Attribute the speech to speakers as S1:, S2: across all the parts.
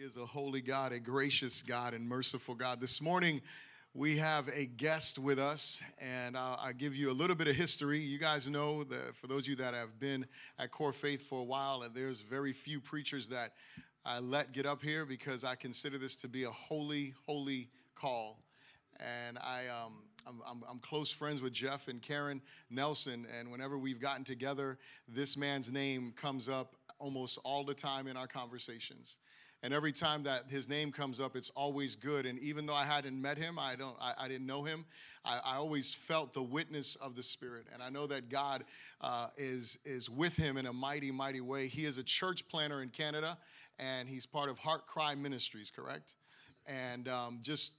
S1: is a holy God, a gracious God, and merciful God. This morning, we have a guest with us, and I'll, I'll, give you a little bit of history. You guys know that for those of you that have been at Core Faith for a while, there's very few preachers that I let get up here because I consider this to be a holy, holy call. And I, um, I'm, I'm, I'm, close friends with Jeff and Karen Nelson, and whenever we've gotten together, this man's name comes up almost all the time in our conversations. And every time that his name comes up, it's always good. And even though I hadn't met him, I don't, I, I didn't know him. I, I, always felt the witness of the Spirit, and I know that God uh, is is with him in a mighty, mighty way. He is a church planner in Canada, and he's part of Heart Cry Ministries, correct? And um, just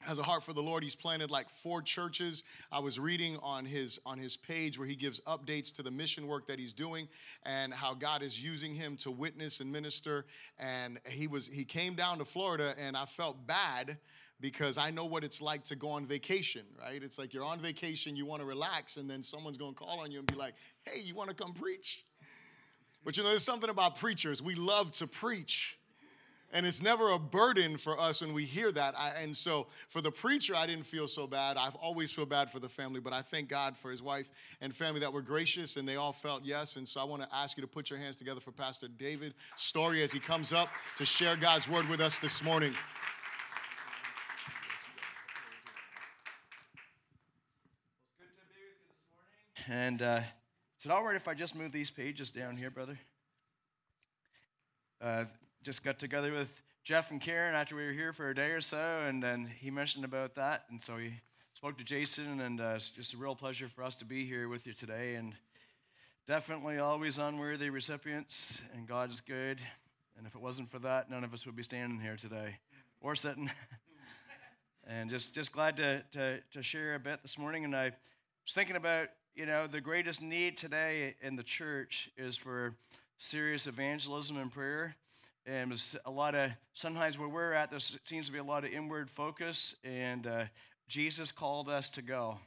S1: has a heart for the Lord. He's planted like four churches. I was reading on his on his page where he gives updates to the mission work that he's doing and how God is using him to witness and minister. And he was he came down to Florida and I felt bad because I know what it's like to go on vacation, right? It's like you're on vacation, you want to relax, and then someone's going to call on you and be like, "Hey, you want to come preach?" But you know, there's something about preachers. We love to preach and it's never a burden for us when we hear that. I, and so for the preacher, I didn't feel so bad. I've always feel bad for the family, but I thank God for his wife and family that were gracious and they all felt yes. And so I want to ask you to put your hands together for Pastor David Story as he comes up to share God's word with us this morning.
S2: And uh, is it all right if I just move these pages down here, brother? Uh, just got together with Jeff and Karen after we were here for a day or so, and then he mentioned about that, and so he spoke to Jason, and uh, it's just a real pleasure for us to be here with you today, and definitely always unworthy recipients, and God is good, and if it wasn't for that, none of us would be standing here today or sitting. and just just glad to, to to share a bit this morning, and I was thinking about you know the greatest need today in the church is for serious evangelism and prayer and there's a lot of sometimes where we're at there seems to be a lot of inward focus and uh, jesus called us to go.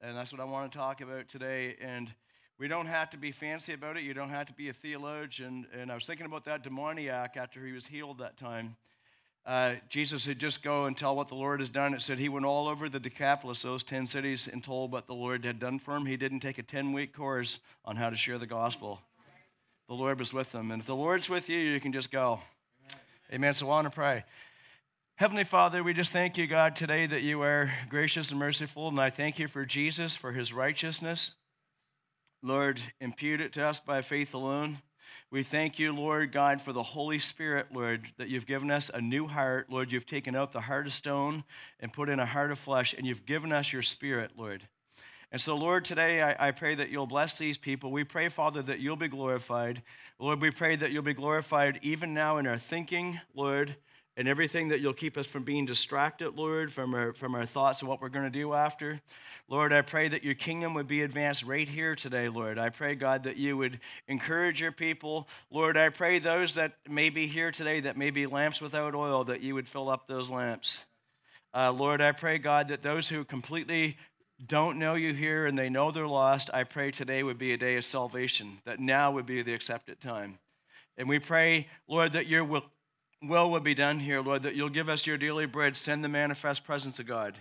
S2: And that's what i want to talk about today. And we don't have to be fancy about it. You don't have to be a theologian. And i was thinking about that demoniac after he was healed that time. Uh, jesus said just go and tell what the lord has done. It said he went all over the decapolis those 10 cities and told what the lord had done for him. He didn't take a 10 week course on how to share the gospel the Lord was with them. And if the Lord's with you, you can just go. Amen. Amen. So I want to pray. Heavenly Father, we just thank you, God, today that you are gracious and merciful. And I thank you for Jesus, for his righteousness. Lord, impute it to us by faith alone. We thank you, Lord God, for the Holy Spirit, Lord, that you've given us a new heart. Lord, you've taken out the heart of stone and put in a heart of flesh, and you've given us your spirit, Lord. And so, Lord, today I, I, pray that you'll bless these people. We pray, Father, that you'll be glorified. Lord, we pray that you'll be glorified even now in our thinking, Lord, and everything that you'll keep us from being distracted, Lord, from our, from our thoughts of what we're going to do after. Lord, I pray that your kingdom would be advanced right here today, Lord. I pray, God, that you would encourage your people. Lord, I pray those that may be here today that may be lamps without oil, that you would fill up those lamps. Uh, Lord, I pray, God, that those who completely don't know you here and they know they're lost, I pray today would be a day of salvation, that now would be the accepted time. And we pray, Lord, that your will, will would be done here, Lord, that you'll give us your daily bread, send the manifest presence of God,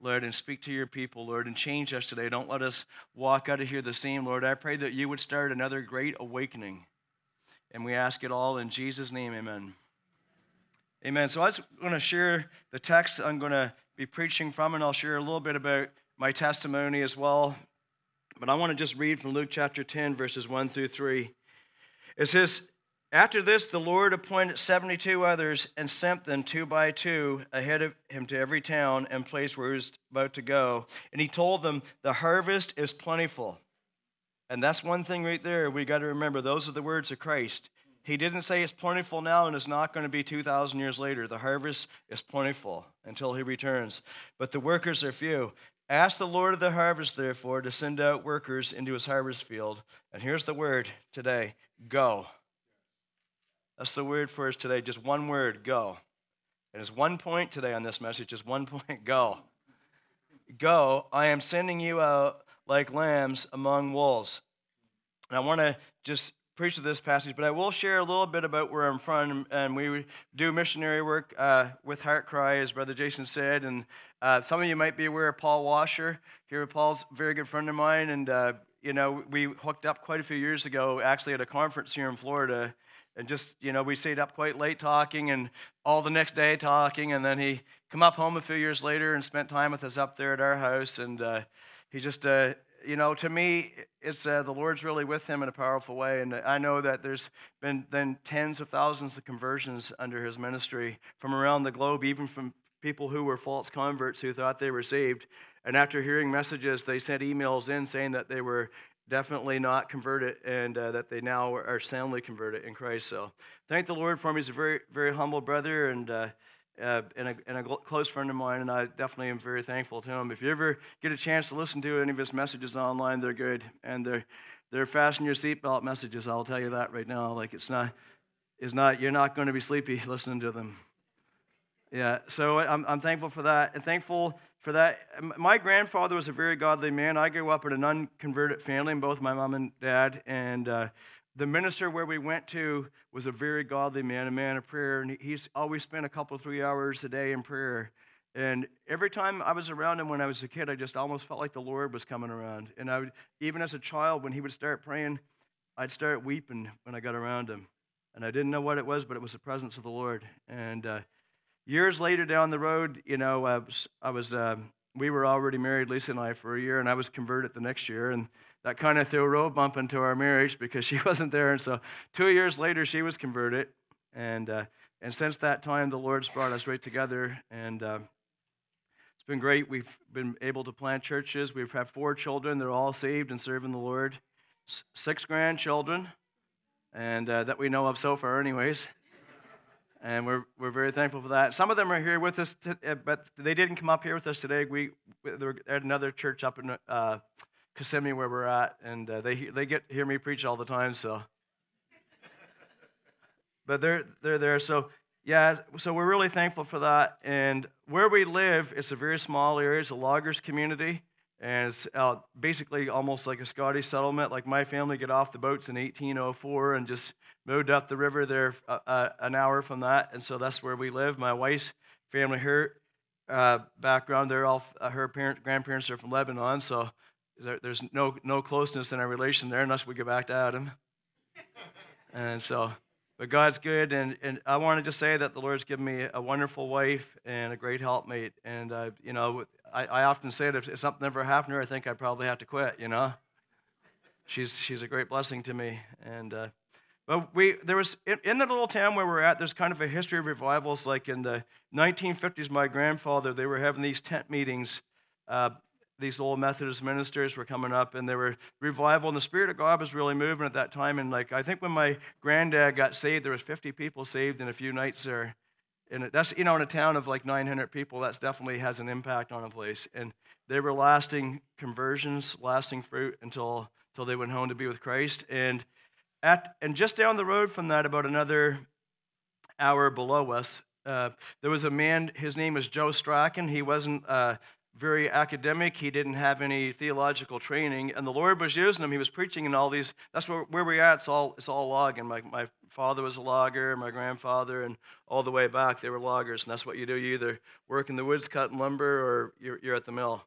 S2: Lord, and speak to your people, Lord, and change us today. Don't let us walk out of here the same, Lord. I pray that you would start another great awakening. And we ask it all in Jesus' name, amen. Amen. So I was going to share the text I'm going to be preaching from, and I'll share a little bit about my testimony as well. But I want to just read from Luke chapter 10, verses 1 through 3. It says, After this, the Lord appointed 72 others and sent them two by two ahead of him to every town and place where he was about to go. And he told them, The harvest is plentiful. And that's one thing right there we got to remember. Those are the words of Christ. He didn't say it's plentiful now and it's not going to be 2,000 years later. The harvest is plentiful until he returns. But the workers are few. Ask the Lord of the harvest, therefore, to send out workers into his harvest field. And here's the word today go. That's the word for us today. Just one word go. And there's one point today on this message, just one point go. Go. I am sending you out like lambs among wolves. And I want to just preach this passage, but I will share a little bit about where I'm from. And we do missionary work uh, with Heart Cry, as Brother Jason said. And uh, some of you might be aware of Paul Washer. Here, Paul's a very good friend of mine. And, uh, you know, we hooked up quite a few years ago, actually at a conference here in Florida. And just, you know, we stayed up quite late talking and all the next day talking. And then he come up home a few years later and spent time with us up there at our house. And uh, he just, uh, you know, to me, it's uh, the Lord's really with him in a powerful way. And I know that there's been then tens of thousands of conversions under his ministry from around the globe, even from people who were false converts who thought they were saved. And after hearing messages, they sent emails in saying that they were definitely not converted and uh, that they now are soundly converted in Christ. So thank the Lord for him. He's a very, very humble brother. And, uh, uh, and, a, and, a, close friend of mine, and I definitely am very thankful to him. If you ever get a chance to listen to any of his messages online, they're good, and they're they're fasten your seatbelt messages. I'll tell you that right now. Like it's not, it's not. You're not going to be sleepy listening to them. Yeah, so I'm I'm thankful for that, and thankful for that. My grandfather was a very godly man. I grew up in an unconverted family, both my mom and dad, and. Uh, the minister where we went to was a very godly man, a man of prayer, and he's always spent a couple, three hours a day in prayer. And every time I was around him when I was a kid, I just almost felt like the Lord was coming around. And I would, even as a child, when he would start praying, I'd start weeping when I got around him. And I didn't know what it was, but it was the presence of the Lord. And uh, years later down the road, you know, I was, I was uh, we were already married, Lisa and I, for a year, and I was converted the next year. And that kind of threw a road bump into our marriage because she wasn't there. And so two years later, she was converted. And, uh, and since that time, the Lord's brought us right together. And uh, it's been great. We've been able to plant churches. We've had four children. They're all saved and serving the Lord. S- six grandchildren, and uh, that we know of so far, anyways. And we're, we're very thankful for that. Some of them are here with us, to, uh, but they didn't come up here with us today. We, they were at another church up in uh, Kissimmee where we're at, and uh, they they get hear me preach all the time. So, but they're they're there. So yeah, so we're really thankful for that. And where we live, it's a very small area. It's a loggers community, and it's uh, basically almost like a Scottish settlement. Like my family get off the boats in 1804 and just moved up the river there uh, uh, an hour from that, and so that's where we live. My wife's family, her uh, background, they're all uh, her parents, grandparents are from Lebanon, so there's no, no closeness in our relation there unless we go back to Adam. and so, but God's good. And, and I want to just say that the Lord's given me a wonderful wife and a great helpmate. And, uh, you know, I, I often say that if something ever happened to her, I think I'd probably have to quit, you know? She's, she's a great blessing to me. And, uh, but we, there was, in, in the little town where we're at, there's kind of a history of revivals. Like in the 1950s, my grandfather, they were having these tent meetings uh, these old Methodist ministers were coming up and they were revival and the Spirit of God was really moving at that time. And like I think when my granddad got saved, there was 50 people saved in a few nights there. And that's you know in a town of like 900 people, that's definitely has an impact on a place. And they were lasting conversions, lasting fruit until until they went home to be with Christ. And at and just down the road from that, about another hour below us, uh, there was a man. His name was Joe Strachan. He wasn't uh, very academic. He didn't have any theological training, and the Lord was using him. He was preaching in all these. That's where, where we're at. It's all it's all logging. My my father was a logger, my grandfather, and all the way back they were loggers. And that's what you do. You either work in the woods cutting lumber, or you're, you're at the mill.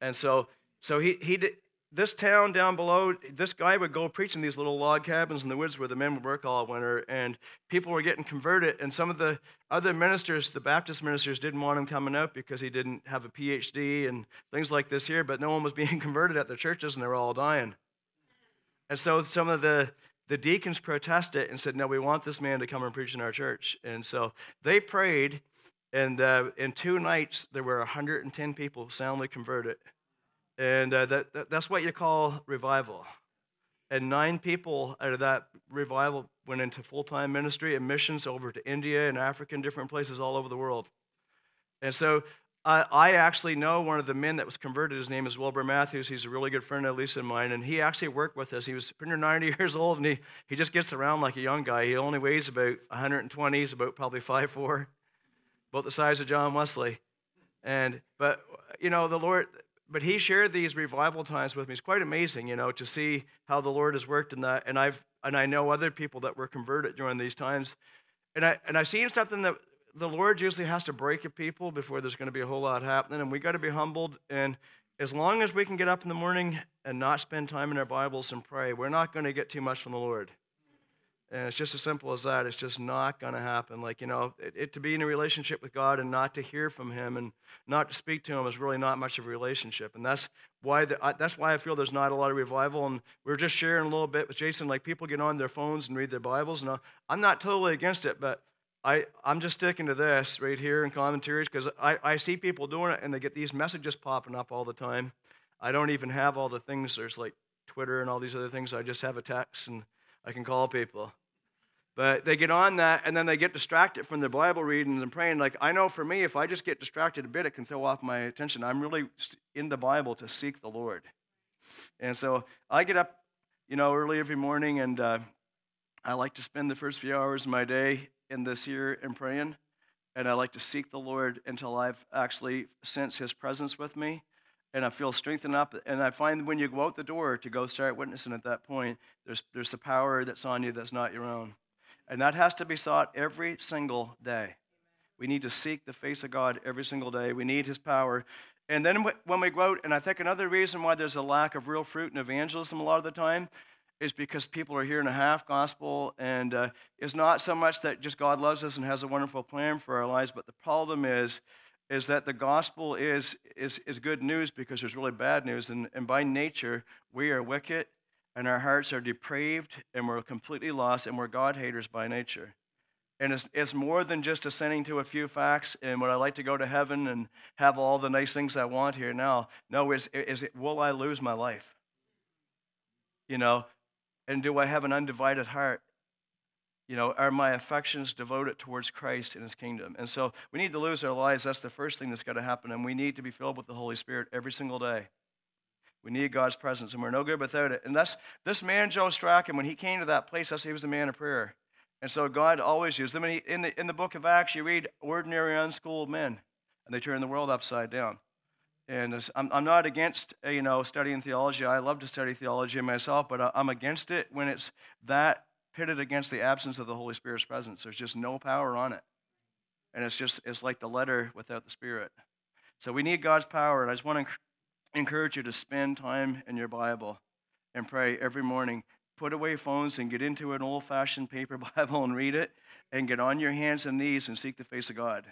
S2: And so so he he did, this town down below, this guy would go preach in these little log cabins in the woods where the men would work all winter, and people were getting converted. And some of the other ministers, the Baptist ministers, didn't want him coming up because he didn't have a PhD and things like this here, but no one was being converted at their churches, and they were all dying. And so some of the, the deacons protested and said, No, we want this man to come and preach in our church. And so they prayed, and uh, in two nights, there were 110 people soundly converted. And uh, that, that, that's what you call revival. And nine people out of that revival went into full time ministry and missions over to India and Africa and different places all over the world. And so uh, I actually know one of the men that was converted. His name is Wilbur Matthews. He's a really good friend of Lisa and mine. And he actually worked with us. He was 90 years old and he, he just gets around like a young guy. He only weighs about 120. He's about probably 5'4, about the size of John Wesley. And, but, you know, the Lord, but he shared these revival times with me. It's quite amazing, you know, to see how the Lord has worked in that. And I've and I know other people that were converted during these times. And, I, and I've seen something that the Lord usually has to break a people before there's going to be a whole lot happening, and we got to be humbled. And as long as we can get up in the morning and not spend time in our Bibles and pray, we're not going to get too much from the Lord. And it's just as simple as that. It's just not going to happen. Like, you know, it, it, to be in a relationship with God and not to hear from Him and not to speak to Him is really not much of a relationship. And that's why, the, I, that's why I feel there's not a lot of revival. And we are just sharing a little bit with Jason. Like, people get on their phones and read their Bibles. And I'm not totally against it, but I, I'm just sticking to this right here in commentaries because I, I see people doing it and they get these messages popping up all the time. I don't even have all the things. There's like Twitter and all these other things. I just have a text and I can call people. But they get on that and then they get distracted from their Bible readings and praying. Like, I know for me, if I just get distracted a bit, it can throw off my attention. I'm really in the Bible to seek the Lord. And so I get up, you know, early every morning and uh, I like to spend the first few hours of my day in this here and praying. And I like to seek the Lord until I've actually sensed His presence with me and I feel strengthened up. And I find when you go out the door to go start witnessing at that point, there's, there's a power that's on you that's not your own. And that has to be sought every single day. We need to seek the face of God every single day. We need His power. And then when we go out, and I think another reason why there's a lack of real fruit in evangelism a lot of the time is because people are hearing a half gospel, and uh, it's not so much that just God loves us and has a wonderful plan for our lives, but the problem is is that the gospel is, is, is good news because there's really bad news. And, and by nature, we are wicked and our hearts are depraved and we're completely lost and we're God haters by nature. And it's, it's more than just ascending to a few facts and would I like to go to heaven and have all the nice things I want here now. No, is, is it, will I lose my life? You know, and do I have an undivided heart? You know, are my affections devoted towards Christ and his kingdom? And so we need to lose our lives. That's the first thing that's got to happen. And we need to be filled with the Holy Spirit every single day. We need God's presence, and we're no good without it. And that's this man, Joe Strachan, when he came to that place, that's, he was a man of prayer. And so God always used them. in, the, in the book of Acts, you read ordinary, unschooled men, and they turn the world upside down. And I'm, I'm not against, uh, you know, studying theology. I love to study theology myself, but I'm against it when it's that pitted against the absence of the Holy Spirit's presence. There's just no power on it. And it's just, it's like the letter without the Spirit. So we need God's power. And I just want to encourage you to spend time in your Bible and pray every morning. Put away phones and get into an old fashioned paper Bible and read it and get on your hands and knees and seek the face of God.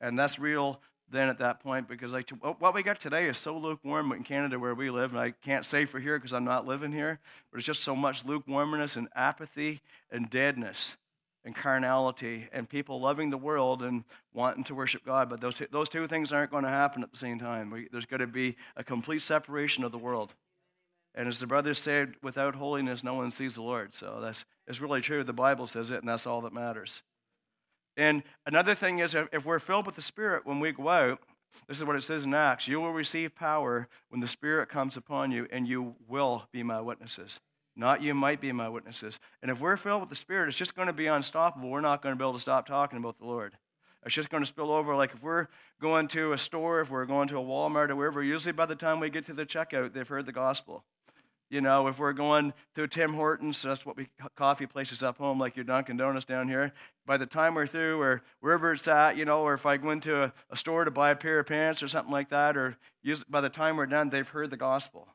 S2: And that's real then at that point because what we got today is so lukewarm in Canada where we live, and I can't say for here because I'm not living here, but it's just so much lukewarmness and apathy and deadness and carnality and people loving the world and wanting to worship God. But those two, those two things aren't going to happen at the same time. We, there's going to be a complete separation of the world. And as the brothers said, without holiness, no one sees the Lord. So that's it's really true. The Bible says it, and that's all that matters. And another thing is, if we're filled with the Spirit when we go out, this is what it says in Acts you will receive power when the Spirit comes upon you, and you will be my witnesses. Not you might be my witnesses. And if we're filled with the Spirit, it's just going to be unstoppable. We're not going to be able to stop talking about the Lord. It's just going to spill over. Like if we're going to a store, if we're going to a Walmart or wherever, usually by the time we get to the checkout, they've heard the gospel. You know, if we're going to Tim Hortons, that's what we coffee places up home, like your Dunkin' Donuts down here. By the time we're through, or wherever it's at, you know, or if I go into a, a store to buy a pair of pants or something like that, or use, by the time we're done, they've heard the gospel.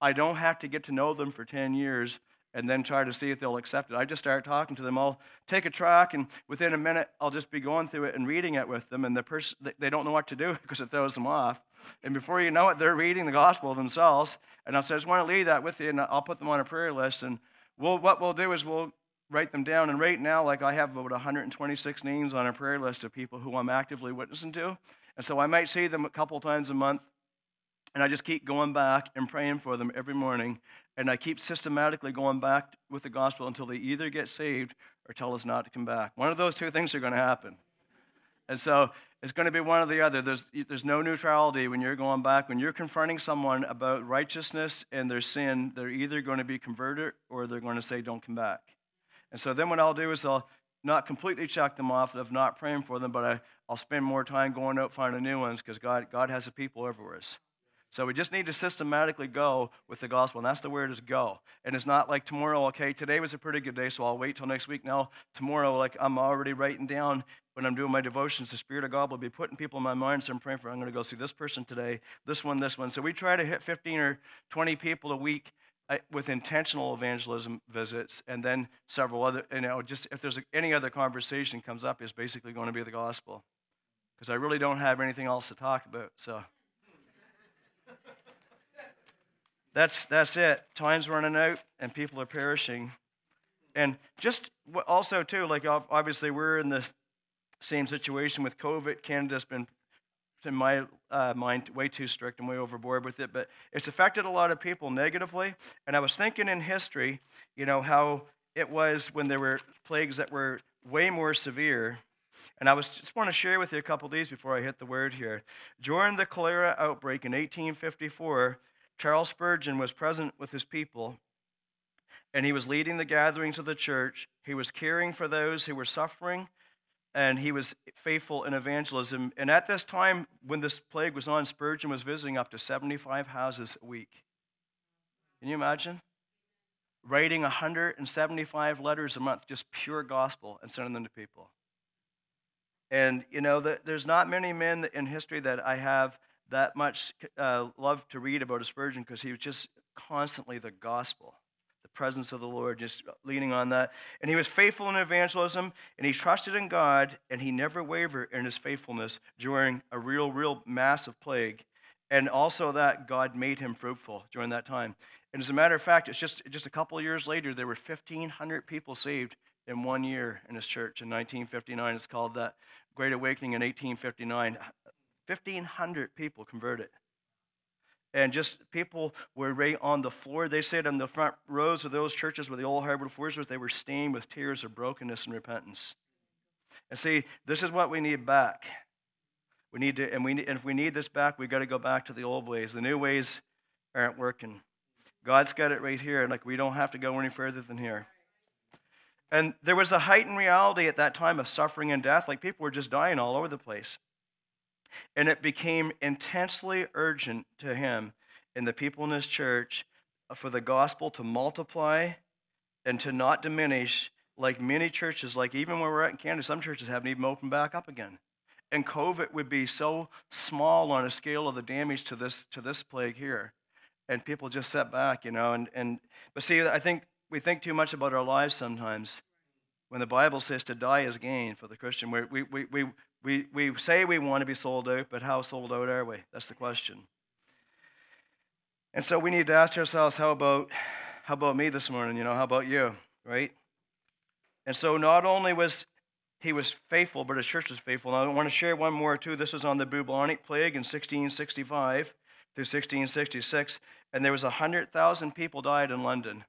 S2: I don't have to get to know them for 10 years and then try to see if they'll accept it. I just start talking to them. I'll take a track, and within a minute, I'll just be going through it and reading it with them, and the person they don't know what to do because it throws them off. And before you know it, they're reading the gospel themselves. And I'll say, I just want to leave that with you, and I'll put them on a prayer list. And we'll, what we'll do is we'll write them down. And right now, like I have about 126 names on a prayer list of people who I'm actively witnessing to. And so I might see them a couple times a month and I just keep going back and praying for them every morning. And I keep systematically going back with the gospel until they either get saved or tell us not to come back. One of those two things are going to happen. And so it's going to be one or the other. There's, there's no neutrality when you're going back. When you're confronting someone about righteousness and their sin, they're either going to be converted or they're going to say, don't come back. And so then what I'll do is I'll not completely check them off of not praying for them, but I, I'll spend more time going out finding new ones because God, God has a people everywhere. So we just need to systematically go with the gospel, and that's the word is go. And it's not like tomorrow, okay, today was a pretty good day, so I'll wait till next week. Now, tomorrow, like I'm already writing down when I'm doing my devotions, the Spirit of God will be putting people in my mind, so I'm praying for, I'm going to go see this person today, this one, this one. So we try to hit 15 or 20 people a week uh, with intentional evangelism visits, and then several other, you know, just if there's any other conversation comes up, is basically going to be the gospel. Because I really don't have anything else to talk about, so. That's, that's it. Time's running out and people are perishing. And just also, too, like obviously we're in the same situation with COVID. Canada's been, in my uh, mind, way too strict and way overboard with it, but it's affected a lot of people negatively. And I was thinking in history, you know, how it was when there were plagues that were way more severe. And I was just want to share with you a couple of these before I hit the word here. During the cholera outbreak in 1854, Charles Spurgeon was present with his people, and he was leading the gatherings of the church. He was caring for those who were suffering, and he was faithful in evangelism. And at this time, when this plague was on, Spurgeon was visiting up to 75 houses a week. Can you imagine? Writing 175 letters a month, just pure gospel, and sending them to people. And, you know, there's not many men in history that I have that much uh, love to read about Spurgeon because he was just constantly the gospel, the presence of the Lord, just leaning on that. And he was faithful in evangelism, and he trusted in God, and he never wavered in his faithfulness during a real, real massive plague. And also that God made him fruitful during that time. And as a matter of fact, it's just, just a couple years later, there were 1,500 people saved in one year in his church in 1959. It's called that Great Awakening in 1859. 1,500 people converted. And just people were right on the floor. They said in the front rows of those churches where the old hardwood floors were, they were stained with tears of brokenness and repentance. And see, this is what we need back. We need to, and we and if we need this back, we've got to go back to the old ways. The new ways aren't working. God's got it right here. Like we don't have to go any further than here. And there was a heightened reality at that time of suffering and death. Like people were just dying all over the place. And it became intensely urgent to him and the people in his church uh, for the gospel to multiply and to not diminish like many churches, like even where we're at in Canada, some churches haven't even opened back up again. And COVID would be so small on a scale of the damage to this to this plague here. And people just set back, you know, and, and but see, I think we think too much about our lives sometimes. When the Bible says to die is gain for the Christian, we, we, we, we, we say we want to be sold out, but how sold out are we? That's the question. And so we need to ask ourselves, how about, how about me this morning? You know, how about you, right? And so not only was he was faithful, but his church was faithful. And I want to share one more, too. This is on the bubonic plague in 1665 through 1666. And there was 100,000 people died in London.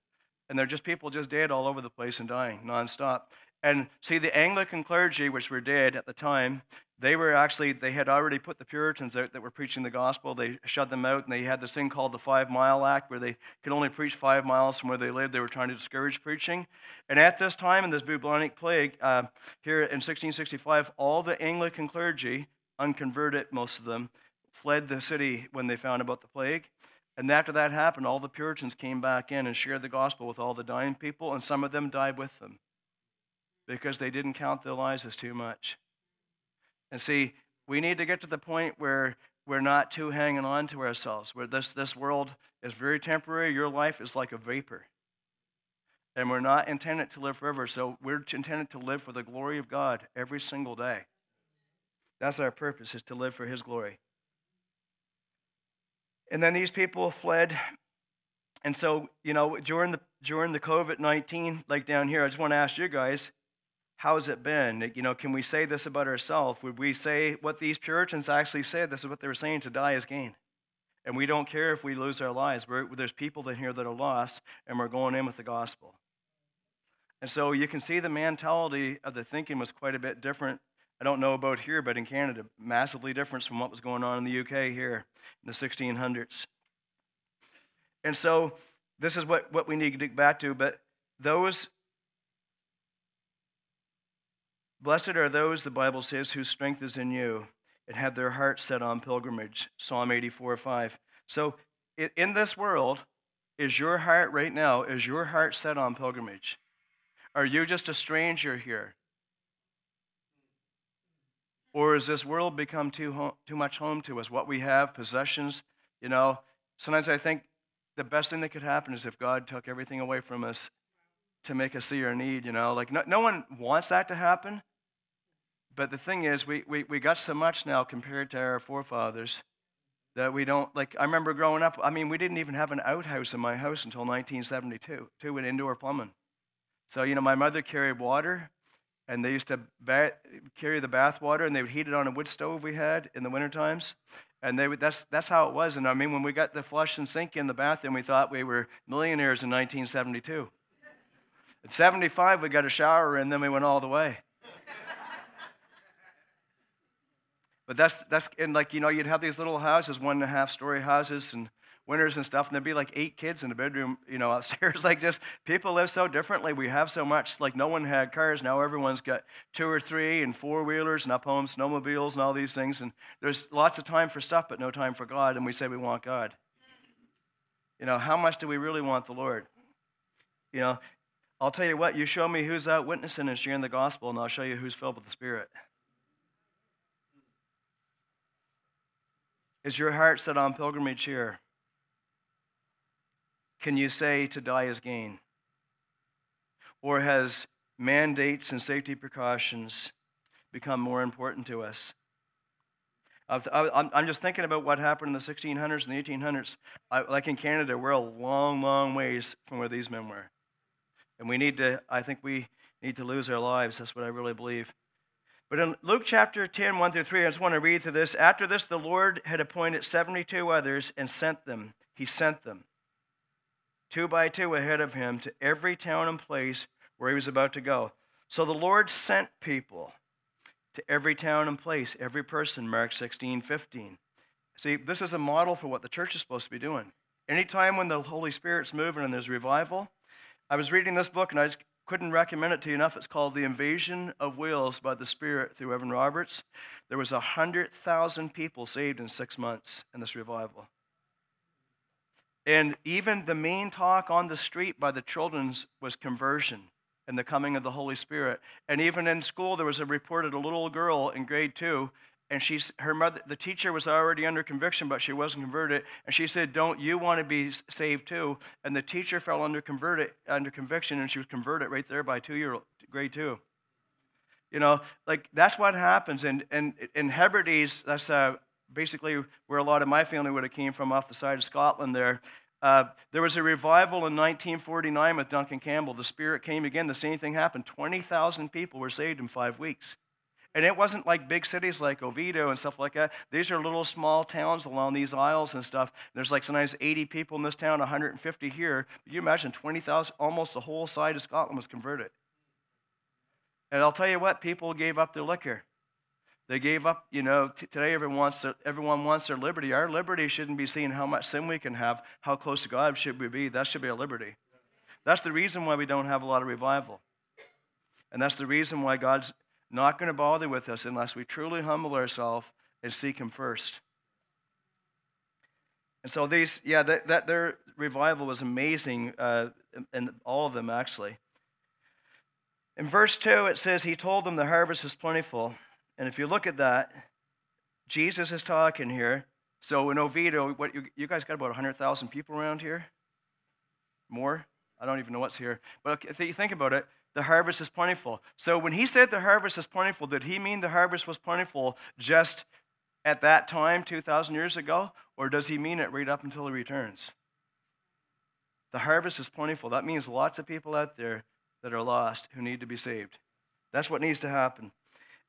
S2: And they're just people just dead all over the place and dying nonstop. And see, the Anglican clergy, which were dead at the time, they were actually, they had already put the Puritans out that were preaching the gospel. They shut them out, and they had this thing called the Five Mile Act, where they could only preach five miles from where they lived. They were trying to discourage preaching. And at this time, in this bubonic plague, uh, here in 1665, all the Anglican clergy, unconverted, most of them, fled the city when they found about the plague. And after that happened, all the Puritans came back in and shared the gospel with all the dying people, and some of them died with them because they didn't count their lives as too much. And see, we need to get to the point where we're not too hanging on to ourselves, where this, this world is very temporary. Your life is like a vapor. And we're not intended to live forever, so we're intended to live for the glory of God every single day. That's our purpose, is to live for His glory. And then these people fled. And so, you know, during the during the COVID 19, like down here, I just want to ask you guys, how's it been? You know, can we say this about ourselves? Would we say what these Puritans actually said? This is what they were saying to die is gain. And we don't care if we lose our lives. We're, there's people in here that are lost, and we're going in with the gospel. And so you can see the mentality of the thinking was quite a bit different. I don't know about here, but in Canada, massively different from what was going on in the UK here in the 1600s. And so this is what, what we need to get back to. But those Blessed are those, the Bible says, whose strength is in you and have their hearts set on pilgrimage. Psalm 84 5. So, in this world, is your heart right now, is your heart set on pilgrimage? Are you just a stranger here? Or has this world become too, home, too much home to us? What we have, possessions, you know. Sometimes I think the best thing that could happen is if God took everything away from us to make us see our need, you know. Like, no, no one wants that to happen. But the thing is, we, we, we got so much now compared to our forefathers that we don't, like, I remember growing up, I mean, we didn't even have an outhouse in my house until 1972, two with indoor plumbing. So, you know, my mother carried water, and they used to ba- carry the bath water, and they would heat it on a wood stove we had in the winter times. And they would, that's, that's how it was. And I mean, when we got the flush and sink in the bathroom, we thought we were millionaires in 1972. At 75, we got a shower, and then we went all the way. But that's, that's, and like, you know, you'd have these little houses, one and a half story houses, and winters and stuff, and there'd be like eight kids in the bedroom, you know, upstairs. like just people live so differently. We have so much. Like no one had cars. Now everyone's got two or three and four wheelers and up home snowmobiles and all these things. And there's lots of time for stuff, but no time for God. And we say we want God. You know, how much do we really want the Lord? You know, I'll tell you what, you show me who's out witnessing and sharing the gospel, and I'll show you who's filled with the Spirit. Is your heart set on pilgrimage here? can you say to die is gain? Or has mandates and safety precautions become more important to us? I'm just thinking about what happened in the 1600s and the 1800s. Like in Canada, we're a long, long ways from where these men were. And we need to, I think we need to lose our lives. That's what I really believe. But in Luke chapter 10, 1 through 3, I just want to read through this. After this, the Lord had appointed 72 others and sent them. He sent them two by two ahead of him to every town and place where he was about to go. So the Lord sent people to every town and place, every person, Mark 16, 15. See, this is a model for what the church is supposed to be doing. Anytime when the Holy Spirit's moving and there's revival, I was reading this book and I just couldn't recommend it to you enough. It's called The Invasion of Wales by the Spirit through Evan Roberts. There was 100,000 people saved in six months in this revival. And even the main talk on the street by the children's was conversion and the coming of the Holy Spirit. And even in school, there was a reported a little girl in grade two, and she's her mother. The teacher was already under conviction, but she wasn't converted. And she said, "Don't you want to be saved too?" And the teacher fell under converted under conviction, and she was converted right there by two year old grade two. You know, like that's what happens. And and in Hebrides, that's uh, basically where a lot of my family would have came from off the side of Scotland there. Uh, there was a revival in 1949 with Duncan Campbell. The Spirit came again. The same thing happened. 20,000 people were saved in five weeks. And it wasn't like big cities like Oviedo and stuff like that. These are little small towns along these isles and stuff. There's like sometimes 80 people in this town, 150 here. But you imagine 20,000, almost the whole side of Scotland was converted. And I'll tell you what, people gave up their liquor. They gave up, you know, t- today everyone wants, their, everyone wants their liberty. Our liberty shouldn't be seeing how much sin we can have, how close to God should we be. That should be our liberty. That's the reason why we don't have a lot of revival. And that's the reason why God's not going to bother with us unless we truly humble ourselves and seek Him first. And so these, yeah, that, that their revival was amazing, uh, and all of them actually. In verse 2, it says, He told them the harvest is plentiful and if you look at that, Jesus is talking here. So in Oviedo, what you, you guys got about 100,000 people around here? More? I don't even know what's here. But if you think about it, the harvest is plentiful. So when he said the harvest is plentiful, did he mean the harvest was plentiful just at that time, 2,000 years ago? Or does he mean it right up until he returns? The harvest is plentiful. That means lots of people out there that are lost who need to be saved. That's what needs to happen.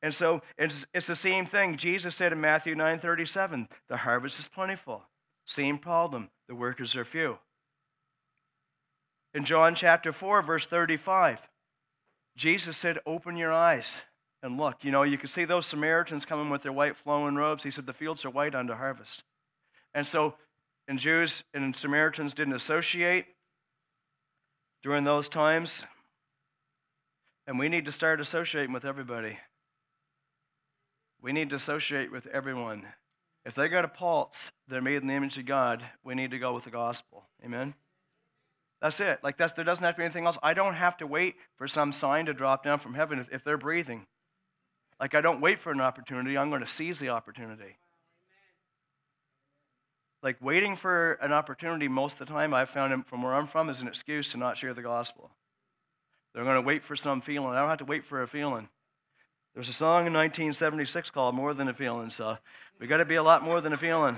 S2: And so it's, it's the same thing. Jesus said in Matthew 9:37, the harvest is plentiful. Same problem. The workers are few. In John chapter 4, verse 35, Jesus said, Open your eyes and look. You know, you can see those Samaritans coming with their white flowing robes. He said, The fields are white unto harvest. And so, and Jews and Samaritans didn't associate during those times. And we need to start associating with everybody. We need to associate with everyone If they got a pulse, they're made in the image of God, we need to go with the gospel. Amen? That's it. Like that's there doesn't have to be anything else. I don't have to wait for some sign to drop down from heaven if, if they're breathing. Like I don't wait for an opportunity, I'm going to seize the opportunity. Like waiting for an opportunity most of the time I've found from where I'm from is an excuse to not share the gospel. They're going to wait for some feeling. I don't have to wait for a feeling. There's a song in 1976 called More Than a Feeling, so we got to be a lot more than a feeling.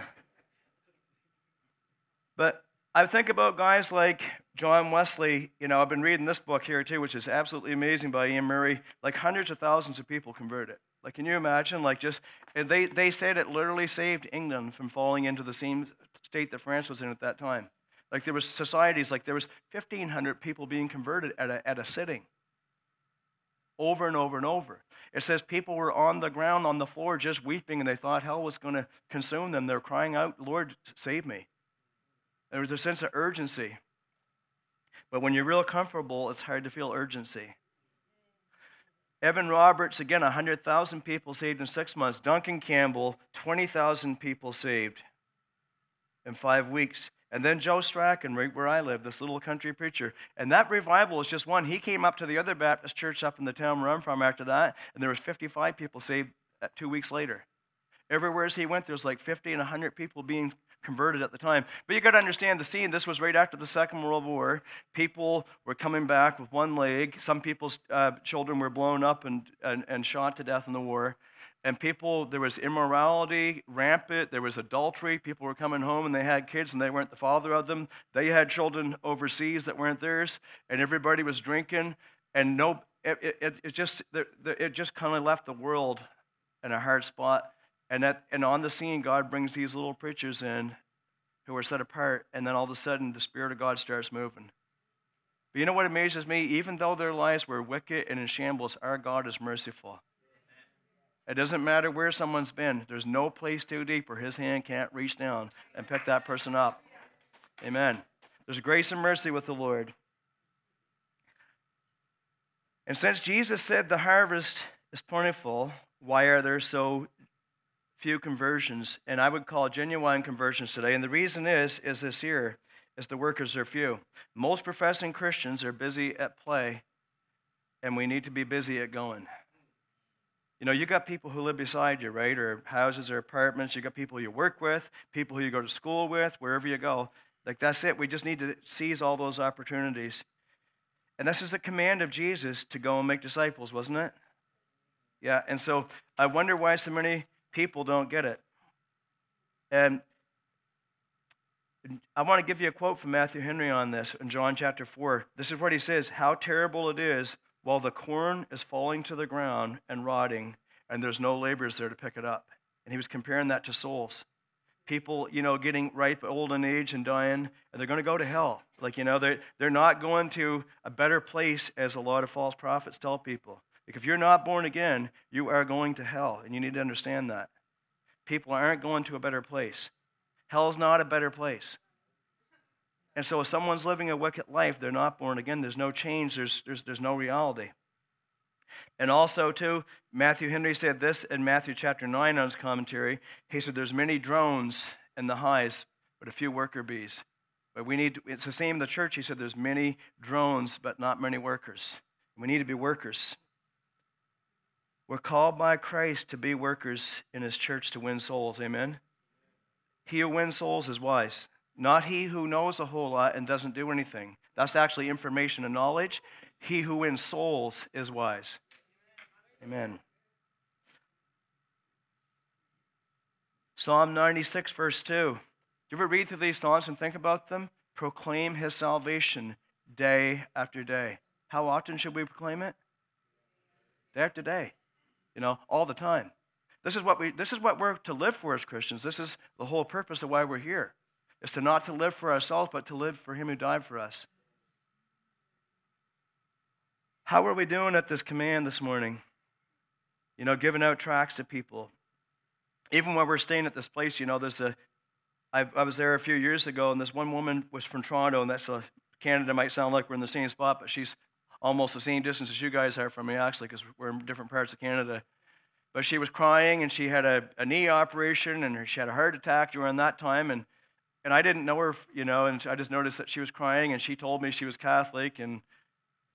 S2: But I think about guys like John Wesley. You know, I've been reading this book here too, which is absolutely amazing by Iain Murray. Like hundreds of thousands of people converted. Like, can you imagine? Like, just they they said it literally saved England from falling into the same state that France was in at that time. Like, there was societies like there was 1,500 people being converted at a at a sitting. Over and over and over. It says people were on the ground, on the floor, just weeping, and they thought hell was going to consume them. They're crying out, Lord, save me. There was a sense of urgency. But when you're real comfortable, it's hard to feel urgency. Evan Roberts, again, 100,000 people saved in six months. Duncan Campbell, 20,000 people saved in five weeks. And then Joe Strachan, right where I live, this little country preacher. And that revival is just one. He came up to the other Baptist church up in the town where I'm from after that, and there was 55 people saved uh, two weeks later. Everywhere as he went, there was like 50 and 100 people being converted at the time. But you got to understand the scene. This was right after the Second World War. People were coming back with one leg. Some people's uh, children were blown up and, and, and shot to death in the war and people there was immorality rampant there was adultery people were coming home and they had kids and they weren't the father of them they had children overseas that weren't theirs and everybody was drinking and no it, it, it just it just kind of left the world in a hard spot and that and on the scene god brings these little preachers in who are set apart and then all of a sudden the spirit of god starts moving but you know what amazes me even though their lives were wicked and in shambles our god is merciful it doesn't matter where someone's been, there's no place too deep where his hand can't reach down and pick that person up. Amen. There's grace and mercy with the Lord. And since Jesus said the harvest is plentiful, why are there so few conversions? And I would call genuine conversions today. And the reason is, is this here, is the workers are few. Most professing Christians are busy at play, and we need to be busy at going. You know, you got people who live beside you, right? Or houses or apartments. You got people you work with, people who you go to school with, wherever you go. Like, that's it. We just need to seize all those opportunities. And this is the command of Jesus to go and make disciples, wasn't it? Yeah, and so I wonder why so many people don't get it. And I want to give you a quote from Matthew Henry on this in John chapter 4. This is what he says How terrible it is while the corn is falling to the ground and rotting, and there's no laborers there to pick it up. And he was comparing that to souls. People, you know, getting ripe, old in age, and dying, and they're going to go to hell. Like, you know, they're, they're not going to a better place, as a lot of false prophets tell people. Like, if you're not born again, you are going to hell, and you need to understand that. People aren't going to a better place. Hell's not a better place. And so if someone's living a wicked life, they're not born again. There's no change, there's, there's, there's no reality. And also, too, Matthew Henry said this in Matthew chapter 9 on his commentary. He said, There's many drones in the hives, but a few worker bees. But we need, it's the same in the church. He said, There's many drones, but not many workers. We need to be workers. We're called by Christ to be workers in his church to win souls. Amen? He who wins souls is wise. Not he who knows a whole lot and doesn't do anything. That's actually information and knowledge. He who wins souls is wise. Amen. Psalm 96, verse 2. Do you ever read through these Psalms and think about them? Proclaim his salvation day after day. How often should we proclaim it? Day after day. You know, all the time. This is what we this is what we're to live for as Christians. This is the whole purpose of why we're here is to not to live for ourselves, but to live for him who died for us. How are we doing at this command this morning? You know, giving out tracts to people. Even when we're staying at this place, you know, there's a. I, I was there a few years ago, and this one woman was from Toronto, and that's a Canada might sound like we're in the same spot, but she's almost the same distance as you guys are from me, actually, because we're in different parts of Canada. but she was crying and she had a, a knee operation and she had a heart attack during that time. And, and I didn't know her, you know, and I just noticed that she was crying and she told me she was Catholic and,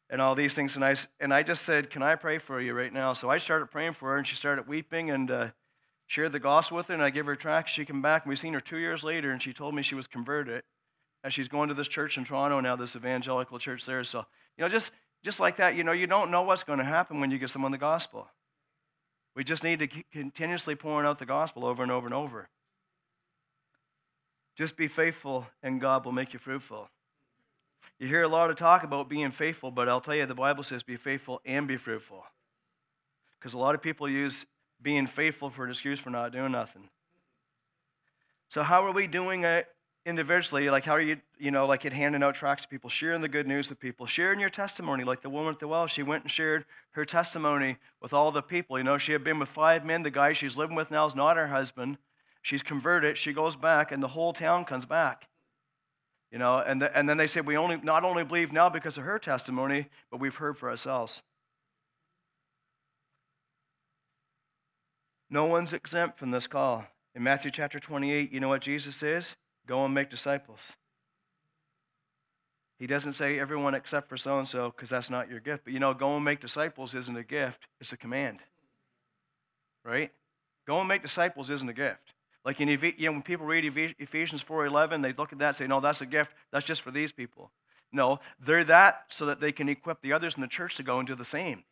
S2: and all these things. And I, and I just said, Can I pray for you right now? So I started praying for her and she started weeping and uh, shared the gospel with her. And I gave her a tract. She came back and we've seen her two years later and she told me she was converted. And she's going to this church in Toronto now, this evangelical church there. So, you know, just, just like that, you know, you don't know what's going to happen when you give someone the gospel. We just need to continuously pouring out the gospel over and over and over. Just be faithful, and God will make you fruitful. You hear a lot of talk about being faithful, but I'll tell you, the Bible says be faithful and be fruitful. Because a lot of people use being faithful for an excuse for not doing nothing. So, how are we doing it individually, like how are you, you know, like it handing out tracts to people, sharing the good news with people, sharing your testimony. Like the woman at the well, she went and shared her testimony with all the people. You know, she had been with five men. The guy she's living with now is not her husband. She's converted. She goes back, and the whole town comes back. You know, and, the, and then they say, we only not only believe now because of her testimony, but we've heard for ourselves. No one's exempt from this call. In Matthew chapter 28, you know what Jesus says? Go and make disciples. He doesn't say everyone except for so and so because that's not your gift. But you know, go and make disciples isn't a gift, it's a command. Right? Go and make disciples isn't a gift. Like in, you know, when people read Ephesians 4.11, they look at that and say, no, that's a gift. That's just for these people. No, they're that so that they can equip the others in the church to go and do the same.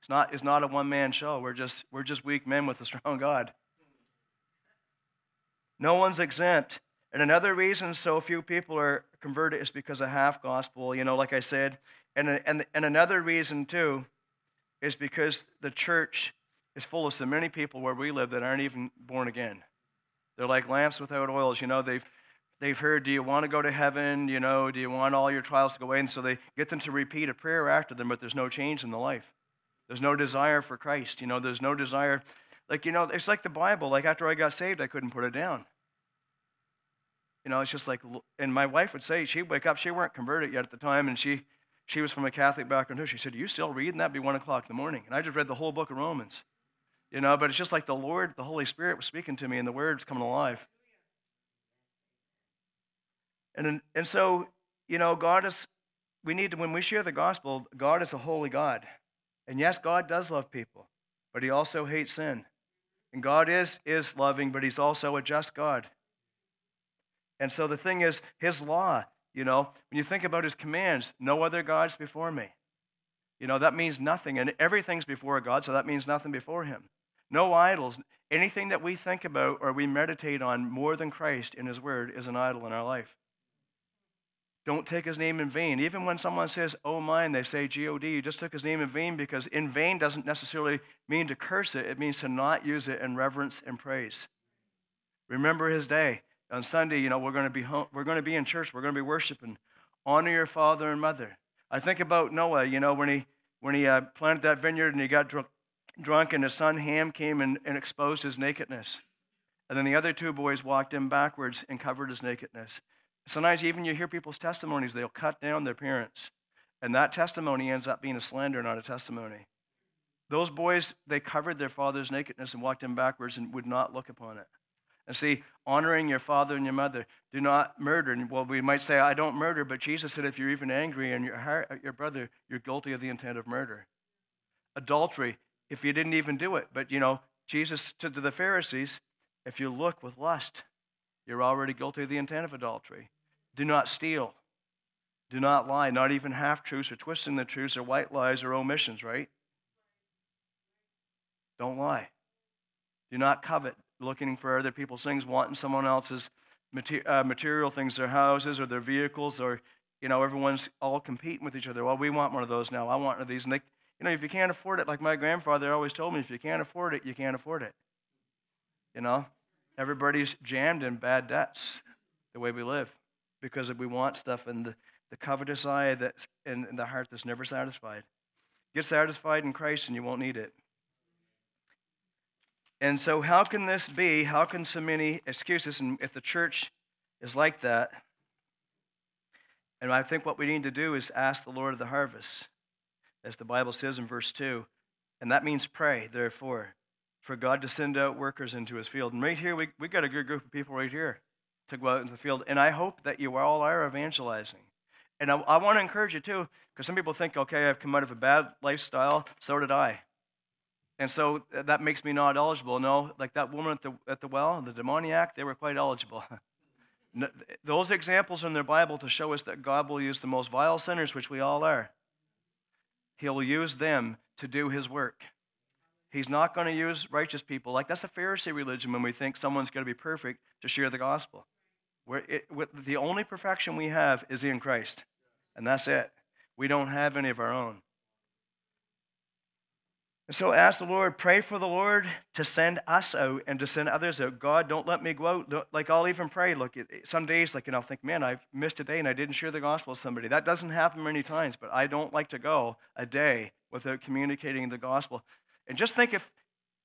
S2: It's not, it's not a one-man show. We're just, we're just weak men with a strong God. No one's exempt. And another reason so few people are converted is because of half gospel, you know, like I said. And, and, and another reason, too, is because the church is full of so many people where we live that aren't even born again. They're like lamps without oils. You know, they've, they've heard, do you want to go to heaven? You know, do you want all your trials to go away? And so they get them to repeat a prayer after them, but there's no change in the life. There's no desire for Christ. You know, there's no desire. Like, you know, it's like the Bible. Like after I got saved, I couldn't put it down. You know, it's just like, and my wife would say, she'd wake up, she weren't converted yet at the time, and she, she was from a Catholic background too. She said, you still reading? That'd be one o'clock in the morning. And I just read the whole book of Romans. You know, but it's just like the Lord, the Holy Spirit was speaking to me, and the word's coming alive. And, and so, you know, God is, we need to, when we share the gospel, God is a holy God. And yes, God does love people, but he also hates sin. And God is, is loving, but he's also a just God. And so the thing is, his law, you know, when you think about his commands, no other gods before me. You know, that means nothing. And everything's before God, so that means nothing before him. No idols. Anything that we think about or we meditate on more than Christ in his word is an idol in our life. Don't take his name in vain. Even when someone says, oh mine, they say G-O-D. You just took his name in vain because in vain doesn't necessarily mean to curse it. It means to not use it in reverence and praise. Remember his day on Sunday, you know, we're going to be home, we're going to be in church, we're going to be worshiping. Honor your father and mother. I think about Noah, you know, when he when he uh, planted that vineyard and he got drunk, drunk and his son Ham came and, and exposed his nakedness. And then the other two boys walked in backwards and covered his nakedness. Sometimes even you hear people's testimonies, they'll cut down their parents. And that testimony ends up being a slander, not a testimony. Those boys, they covered their father's nakedness and walked in backwards and would not look upon it. And see, honoring your father and your mother. Do not murder. Well, we might say, I don't murder, but Jesus said if you're even angry and your heart at your brother, you're guilty of the intent of murder. Adultery, if you didn't even do it. But you know, Jesus said to the Pharisees, if you look with lust, you're already guilty of the intent of adultery. Do not steal. Do not lie, not even half truths or twisting the truths or white lies or omissions, right? Don't lie. Do not covet looking for other people's things, wanting someone else's uh, material things, their houses or their vehicles, or, you know, everyone's all competing with each other. Well, we want one of those now. I want one of these. And they, you know, if you can't afford it, like my grandfather always told me, if you can't afford it, you can't afford it. You know, everybody's jammed in bad debts the way we live because we want stuff and the, the covetous eye that's in, in the heart that's never satisfied. Get satisfied in Christ and you won't need it. And so, how can this be? How can so many excuses? And if the church is like that, and I think what we need to do is ask the Lord of the harvest, as the Bible says in verse 2. And that means pray, therefore. for God to send out workers into his field. And right here, we, we got a good group of people right here to go out into the field. And I hope that you all are evangelizing. And I, I want to encourage you too, because some people think, okay, I've come out of a bad lifestyle, so did I. And so uh, that makes me not eligible. No, like that woman at the, at the well, the demoniac, they were quite eligible. Those examples in the Bible to show us that God will use the most vile sinners, which we all are. He'll use them to do his work. He's not going to use righteous people. Like that's a Pharisee religion when we think someone's going to be perfect to share the gospel. Where the only perfection we have is in Christ, and that's it. We don't have any of our own. And so ask the Lord, pray for the Lord to send us out and to send others out. God, don't let me go out. Like I'll even pray. Look, some days, like, and I'll think, man, I've missed a day and I didn't share the gospel with somebody. That doesn't happen many times, but I don't like to go a day without communicating the gospel. And just think if,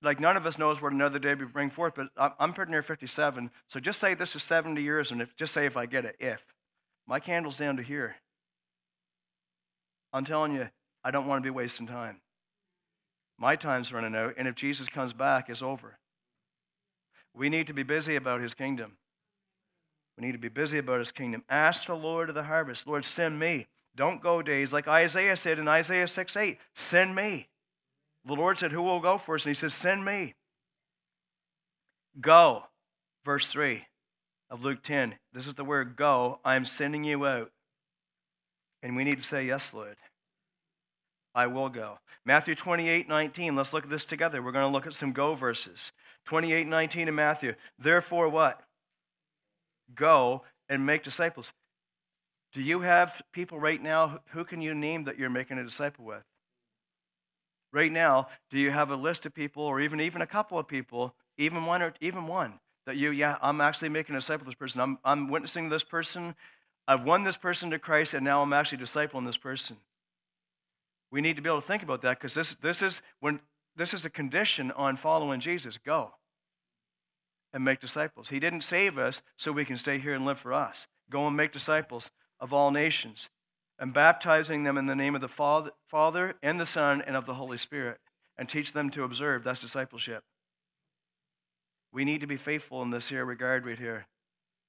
S2: like, none of us knows what another day we bring forth, but I'm pretty near 57. So just say this is 70 years, and if, just say if I get it, if. My candle's down to here. I'm telling you, I don't want to be wasting time. My time's running out, and if Jesus comes back, it's over. We need to be busy about his kingdom. We need to be busy about his kingdom. Ask the Lord of the harvest, Lord, send me. Don't go days like Isaiah said in Isaiah 6 8, send me. The Lord said, Who will go for us? And he says, Send me. Go. Verse 3 of Luke 10. This is the word go. I'm sending you out. And we need to say, Yes, Lord. I will go. Matthew 28 19. Let's look at this together. We're going to look at some go verses. 28 19 in Matthew. Therefore, what? Go and make disciples. Do you have people right now? Who can you name that you're making a disciple with? Right now, do you have a list of people, or even even a couple of people, even one or even one that you, yeah, I'm actually making a disciple of this person. I'm I'm witnessing this person. I've won this person to Christ, and now I'm actually discipling this person. We need to be able to think about that because this, this, is when, this is a condition on following Jesus. Go and make disciples. He didn't save us so we can stay here and live for us. Go and make disciples of all nations and baptizing them in the name of the Father, and the Son and of the Holy Spirit and teach them to observe. That's discipleship. We need to be faithful in this here regard right here.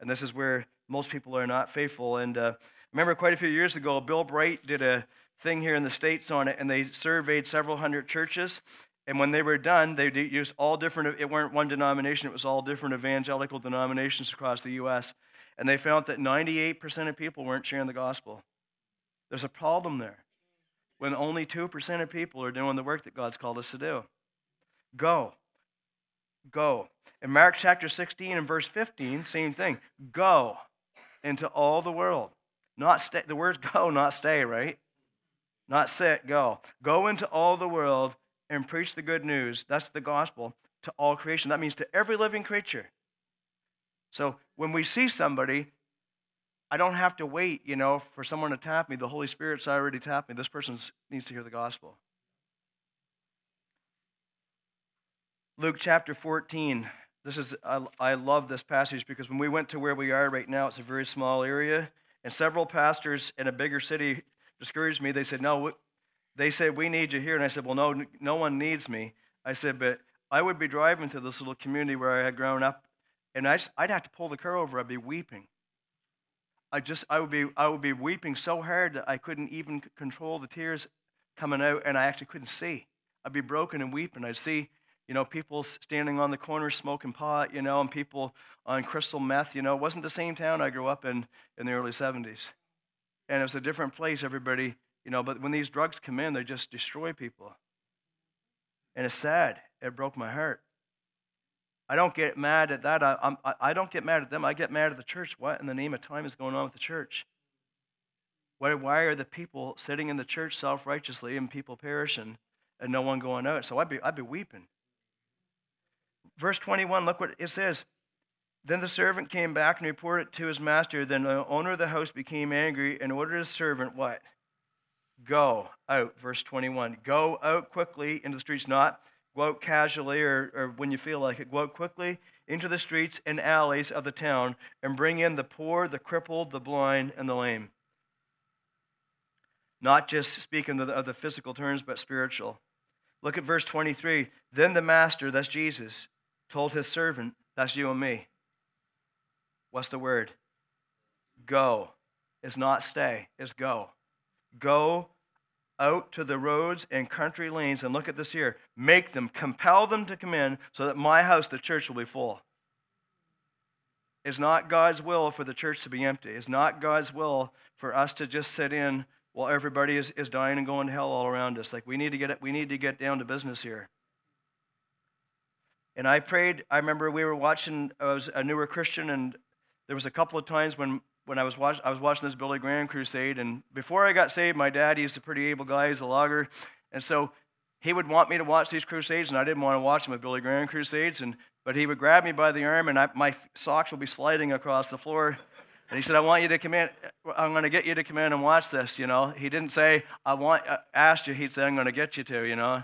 S2: And this is where most people are not faithful. And uh, remember, quite a few years ago, Bill Bright did a thing here in the States on it, and they surveyed several hundred churches. And when they were done, they used all different, it weren't one denomination, it was all different evangelical denominations across the U.S. And they found that 98% of people weren't sharing the gospel. There's a problem there when only 2% of people are doing the work that God's called us to do. Go. Go. In Mark chapter 16 and verse 15, same thing. Go into all the world. Not stay. The word go, not stay, right? Not sit, go. Go into all the world and preach the good news. That's the gospel to all creation. That means to every living creature. So when we see somebody, I don't have to wait, you know, for someone to tap me. The Holy Spirit's already tapped me. This person needs to hear the gospel. Luke chapter 14. This is I, I love this passage because when we went to where we are right now, it's a very small area, and several pastors in a bigger city discouraged me. They said, No, they said, We need you here. And I said, Well, no, no one needs me. I said, But I would be driving to this little community where I had grown up, and I would have to pull the car over. I'd be weeping. I just, I would be, I would be weeping so hard that I couldn't even control the tears coming out, and I actually couldn't see. I'd be broken and weeping. I'd see, you know, people standing on the corner smoking pot, you know, and people on crystal meth. You know, it wasn't the same town I grew up in in the early 70s and it's a different place, everybody, you know, but when these drugs come in, they just destroy people. And it's sad. It broke my heart. I don't get mad at that. I, I'm, I don't get mad at them. I get mad at the church. What in the name of time is going on with the church? Why, why are the people sitting in the church self righteously and people perishing and no one going out? So I'd be, I'd be weeping. Verse 21, look what it says. Then the servant came back and reported to his master. Then the owner of the house became angry and ordered his servant what? Go out. Verse 21. Go out quickly into the streets, not go out casually or, or when you feel like it. Go out quickly into the streets and alleys of the town and bring in the poor, the crippled, the blind, and the lame. Not just speaking of the, of the physical terms, but spiritual. Look at verse 23. Then the master, that's Jesus, told his servant, that's you and me. What's the word? Go. It's not stay, it's go. Go out to the roads and country lanes and look at this here. Make them, compel them to come in so that my house, the church, will be full. It's not God's will for the church to be empty. It's not God's will for us to just sit in while everybody is, is dying and going to hell all around us. Like we need to get we need to get down to business here. And I prayed, I remember we were watching, I was a newer Christian, and there was a couple of times when when I was, watch, I was watching this Billy Graham crusade, and before I got saved, my dad, he's a pretty able guy, he's a logger, and so he would want me to watch these crusades, and I didn't want to watch them with Billy Graham crusades, and but he would grab me by the arm, and I, my socks would be sliding across the floor. And he said, I want you to come in. I'm going to get you to come in and watch this, you know. He didn't say, I want, I uh, asked you. He'd say, I'm going to get you to, you know.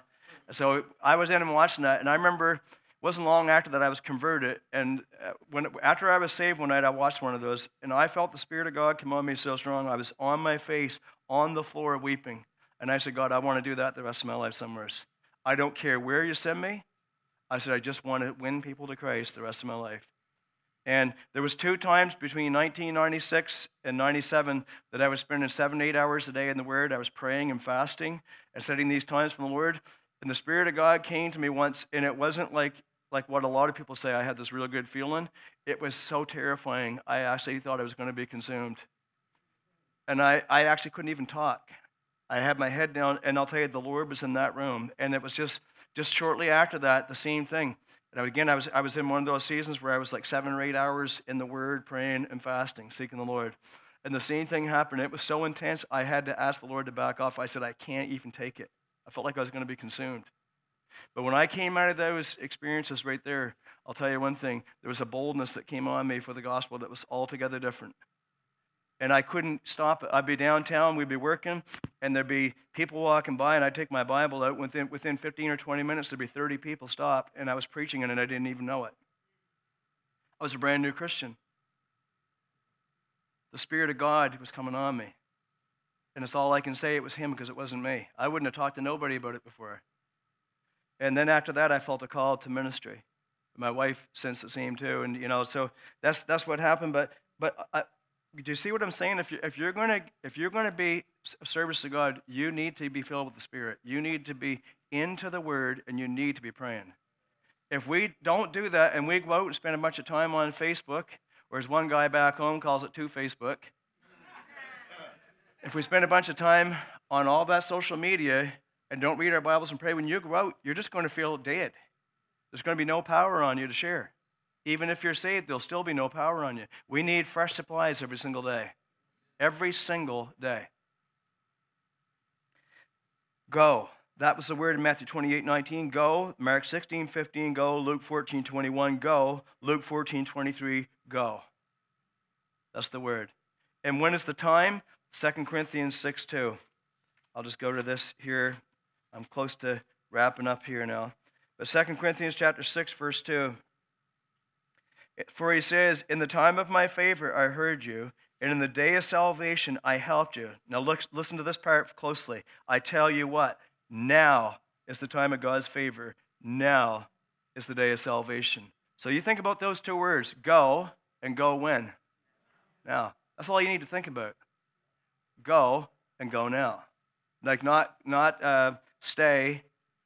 S2: So I was in and watching that. And I remember wasn't long after that I was converted. And uh, when, after I was saved one night, I watched one of those, and I felt the Spirit of God come on me so strong. I was on my face, on the floor, weeping. And I said, God, I want to do that the rest of my life somewhere. I don't care where you send me. I said, I just want to win people to Christ the rest of my life. And there was two times between 1996 and 97 that I was spending seven, eight hours a day in the Word. I was praying and fasting and setting these times from the Lord. And the Spirit of God came to me once, and it wasn't like like what a lot of people say, I had this real good feeling. It was so terrifying. I actually thought I was going to be consumed. And I, I actually couldn't even talk. I had my head down, and I'll tell you, the Lord was in that room. And it was just, just shortly after that, the same thing. And again, I was, I was in one of those seasons where I was like seven or eight hours in the Word, praying and fasting, seeking the Lord. And the same thing happened. It was so intense, I had to ask the Lord to back off. I said, I can't even take it. I felt like I was going to be consumed. But when I came out of those experiences right there, I'll tell you one thing there was a boldness that came on me for the gospel that was altogether different. And I couldn't stop it. I'd be downtown, we'd be working, and there'd be people walking by, and I'd take my Bible out. Within, within 15 or 20 minutes, there'd be 30 people stopped, and I was preaching it, and I didn't even know it. I was a brand new Christian. The Spirit of God was coming on me. And it's all I can say, it was Him because it wasn't me. I wouldn't have talked to nobody about it before. And then after that, I felt a call to ministry. My wife sensed the same too, and you know, so that's that's what happened. But but I, do you see what I'm saying? If you if you're to if you're to be service to God, you need to be filled with the Spirit. You need to be into the Word, and you need to be praying. If we don't do that, and we go out and spend a bunch of time on Facebook, or as one guy back home calls it, to Facebook. if we spend a bunch of time on all that social media, and don't read our Bibles and pray, when you go out, you're just going to feel dead. There's going to be no power on you to share. Even if you're saved, there'll still be no power on you. We need fresh supplies every single day. Every single day. Go. That was the word in Matthew 28 19. Go. Mark 16 15. Go. Luke 14 21. Go. Luke 14 23. Go. That's the word. And when is the time? 2 Corinthians 6 2. I'll just go to this here I'm close to wrapping up here now. But 2 Corinthians chapter 6, verse 2. For he says, In the time of my favor I heard you, and in the day of salvation I helped you. Now look, listen to this part closely. I tell you what, now is the time of God's favor. Now is the day of salvation. So you think about those two words go and go when? Now. That's all you need to think about. Go and go now. Like not, not uh, stay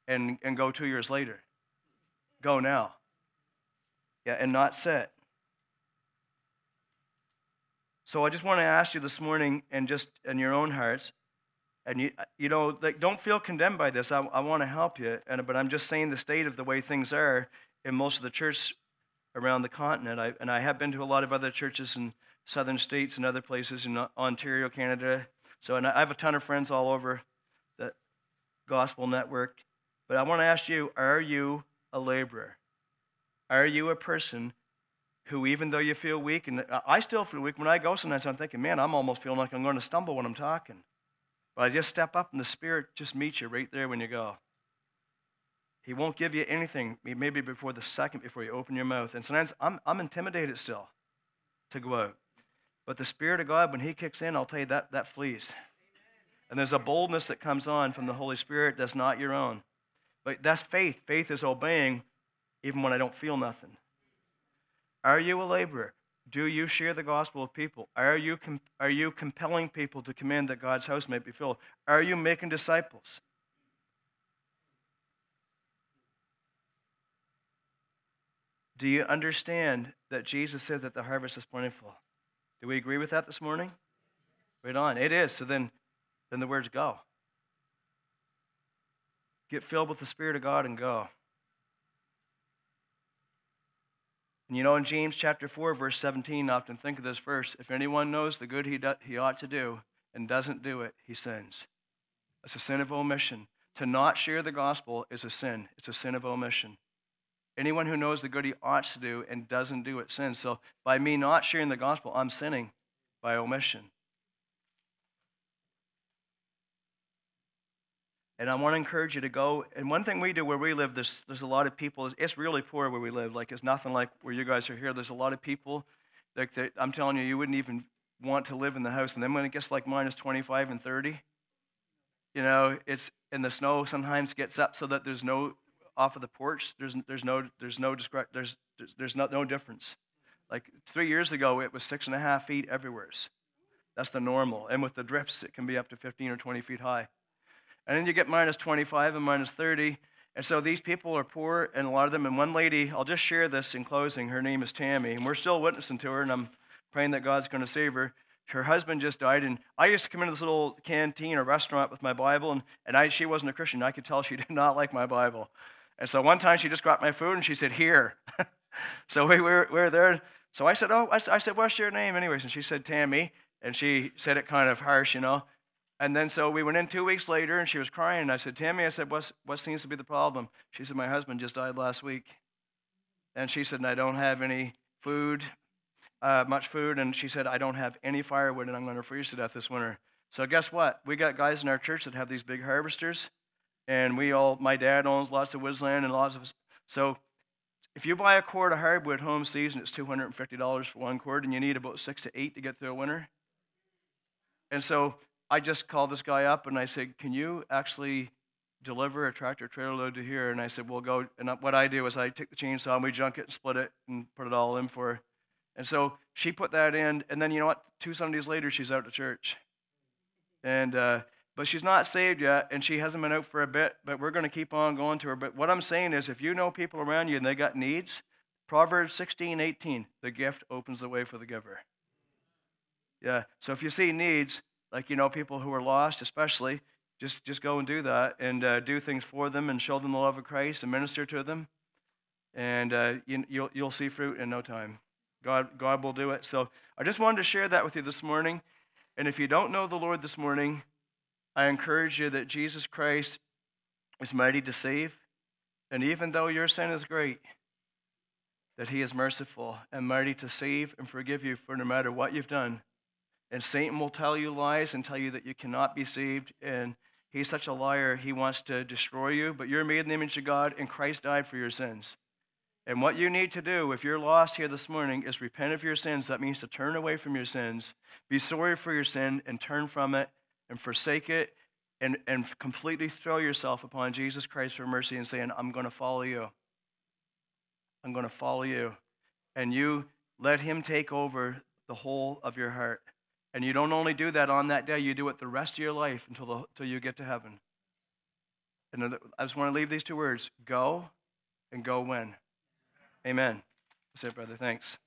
S2: and, and go two years later. Go now. Yeah, and not sit. So I just want to ask you this morning, and just in your own hearts, and you, you know, like, don't feel condemned by this. I, I want to help you, and, but I'm just saying the state of the way things are in most of the church around the continent. I, and I have been to a lot of other churches in southern states and other places in Ontario, Canada. So, and I have a ton of friends all over Gospel Network. But I want to ask you are you a laborer? Are you a person who, even though you feel weak, and I still feel weak, when I go sometimes I'm thinking, man, I'm almost feeling like I'm going to stumble when I'm talking. But I just step up and the Spirit just meets you right there when you go. He won't give you anything, maybe before the second before you open your mouth. And sometimes I'm, I'm intimidated still to go out. But the Spirit of God, when He kicks in, I'll tell you that, that flees. And there's a boldness that comes on from the Holy Spirit that's not your own. But that's faith. Faith is obeying even when I don't feel nothing. Are you a laborer? Do you share the gospel with people? Are you, com- are you compelling people to command that God's house may be filled? Are you making disciples? Do you understand that Jesus said that the harvest is plentiful? Do we agree with that this morning? Right on. It is. So then, then the words go. Get filled with the Spirit of God and go. And you know, in James chapter 4, verse 17, I often think of this verse if anyone knows the good he, do, he ought to do and doesn't do it, he sins. It's a sin of omission. To not share the gospel is a sin, it's a sin of omission. Anyone who knows the good he ought to do and doesn't do it sins. So by me not sharing the gospel, I'm sinning by omission. And I want to encourage you to go. And one thing we do where we live, there's, there's a lot of people, it's really poor where we live. Like, it's nothing like where you guys are here. There's a lot of people, like, I'm telling you, you wouldn't even want to live in the house. And then when it gets like minus 25 and 30, you know, it's, and the snow sometimes gets up so that there's no, off of the porch, there's, there's no, there's no, there's, there's, there's not, no difference. Like three years ago, it was six and a half feet everywhere. That's the normal. And with the drifts, it can be up to 15 or 20 feet high. And then you get minus 25 and minus 30. And so these people are poor, and a lot of them. And one lady, I'll just share this in closing. Her name is Tammy, and we're still witnessing to her, and I'm praying that God's going to save her. Her husband just died, and I used to come into this little canteen or restaurant with my Bible, and, and I, she wasn't a Christian. I could tell she did not like my Bible. And so one time she just got my food and she said, Here. so we were, we were there. So I said, Oh, I, I said, What's your name, anyways? And she said, Tammy. And she said it kind of harsh, you know. And then so we went in two weeks later and she was crying. And I said, Tammy, I said, What's, what seems to be the problem? She said, My husband just died last week. And she said, and I don't have any food, uh, much food. And she said, I don't have any firewood and I'm going to freeze to death this winter. So guess what? We got guys in our church that have these big harvesters. And we all, my dad owns lots of woodsland and lots of, so if you buy a cord of hardwood home season, it's $250 for one cord and you need about six to eight to get through a winter. And so I just called this guy up and I said, Can you actually deliver a tractor trailer load to here? And I said, We'll go. And what I do is I take the chainsaw and we junk it and split it and put it all in for her. And so she put that in. And then you know what? Two Sundays later, she's out to church. And, uh, but she's not saved yet and she hasn't been out for a bit, but we're going to keep on going to her. But what I'm saying is, if you know people around you and they got needs, Proverbs 16, 18, the gift opens the way for the giver. Yeah. So if you see needs, like you know people who are lost especially just just go and do that and uh, do things for them and show them the love of christ and minister to them. And uh, you, you'll, you'll see fruit in no time. God god will do it. So i just wanted to share that with you this morning. And if you don't know the lord this morning i encourage you that jesus christ is mighty to save. And even though your sin is great that he is merciful and mighty to save and forgive you for no matter what you've done and Satan will tell you lies and tell you that you cannot be saved. And he's such a liar, he wants to destroy you. But you're made in the image of God, and Christ died for your sins. And what you need to do, if you're lost here this morning, is repent of your sins. That means to turn away from your sins, be sorry for your sin, and turn from it and forsake it, and, and completely throw yourself upon Jesus Christ for mercy and saying, I'm going to follow you. I'm going to follow you. And you let him take over the whole of your heart. And you don't only do that on that day, you do it the rest of your life until, the, until you get to heaven. And I just want to leave these two words go and go when. Amen. That's it, brother. Thanks.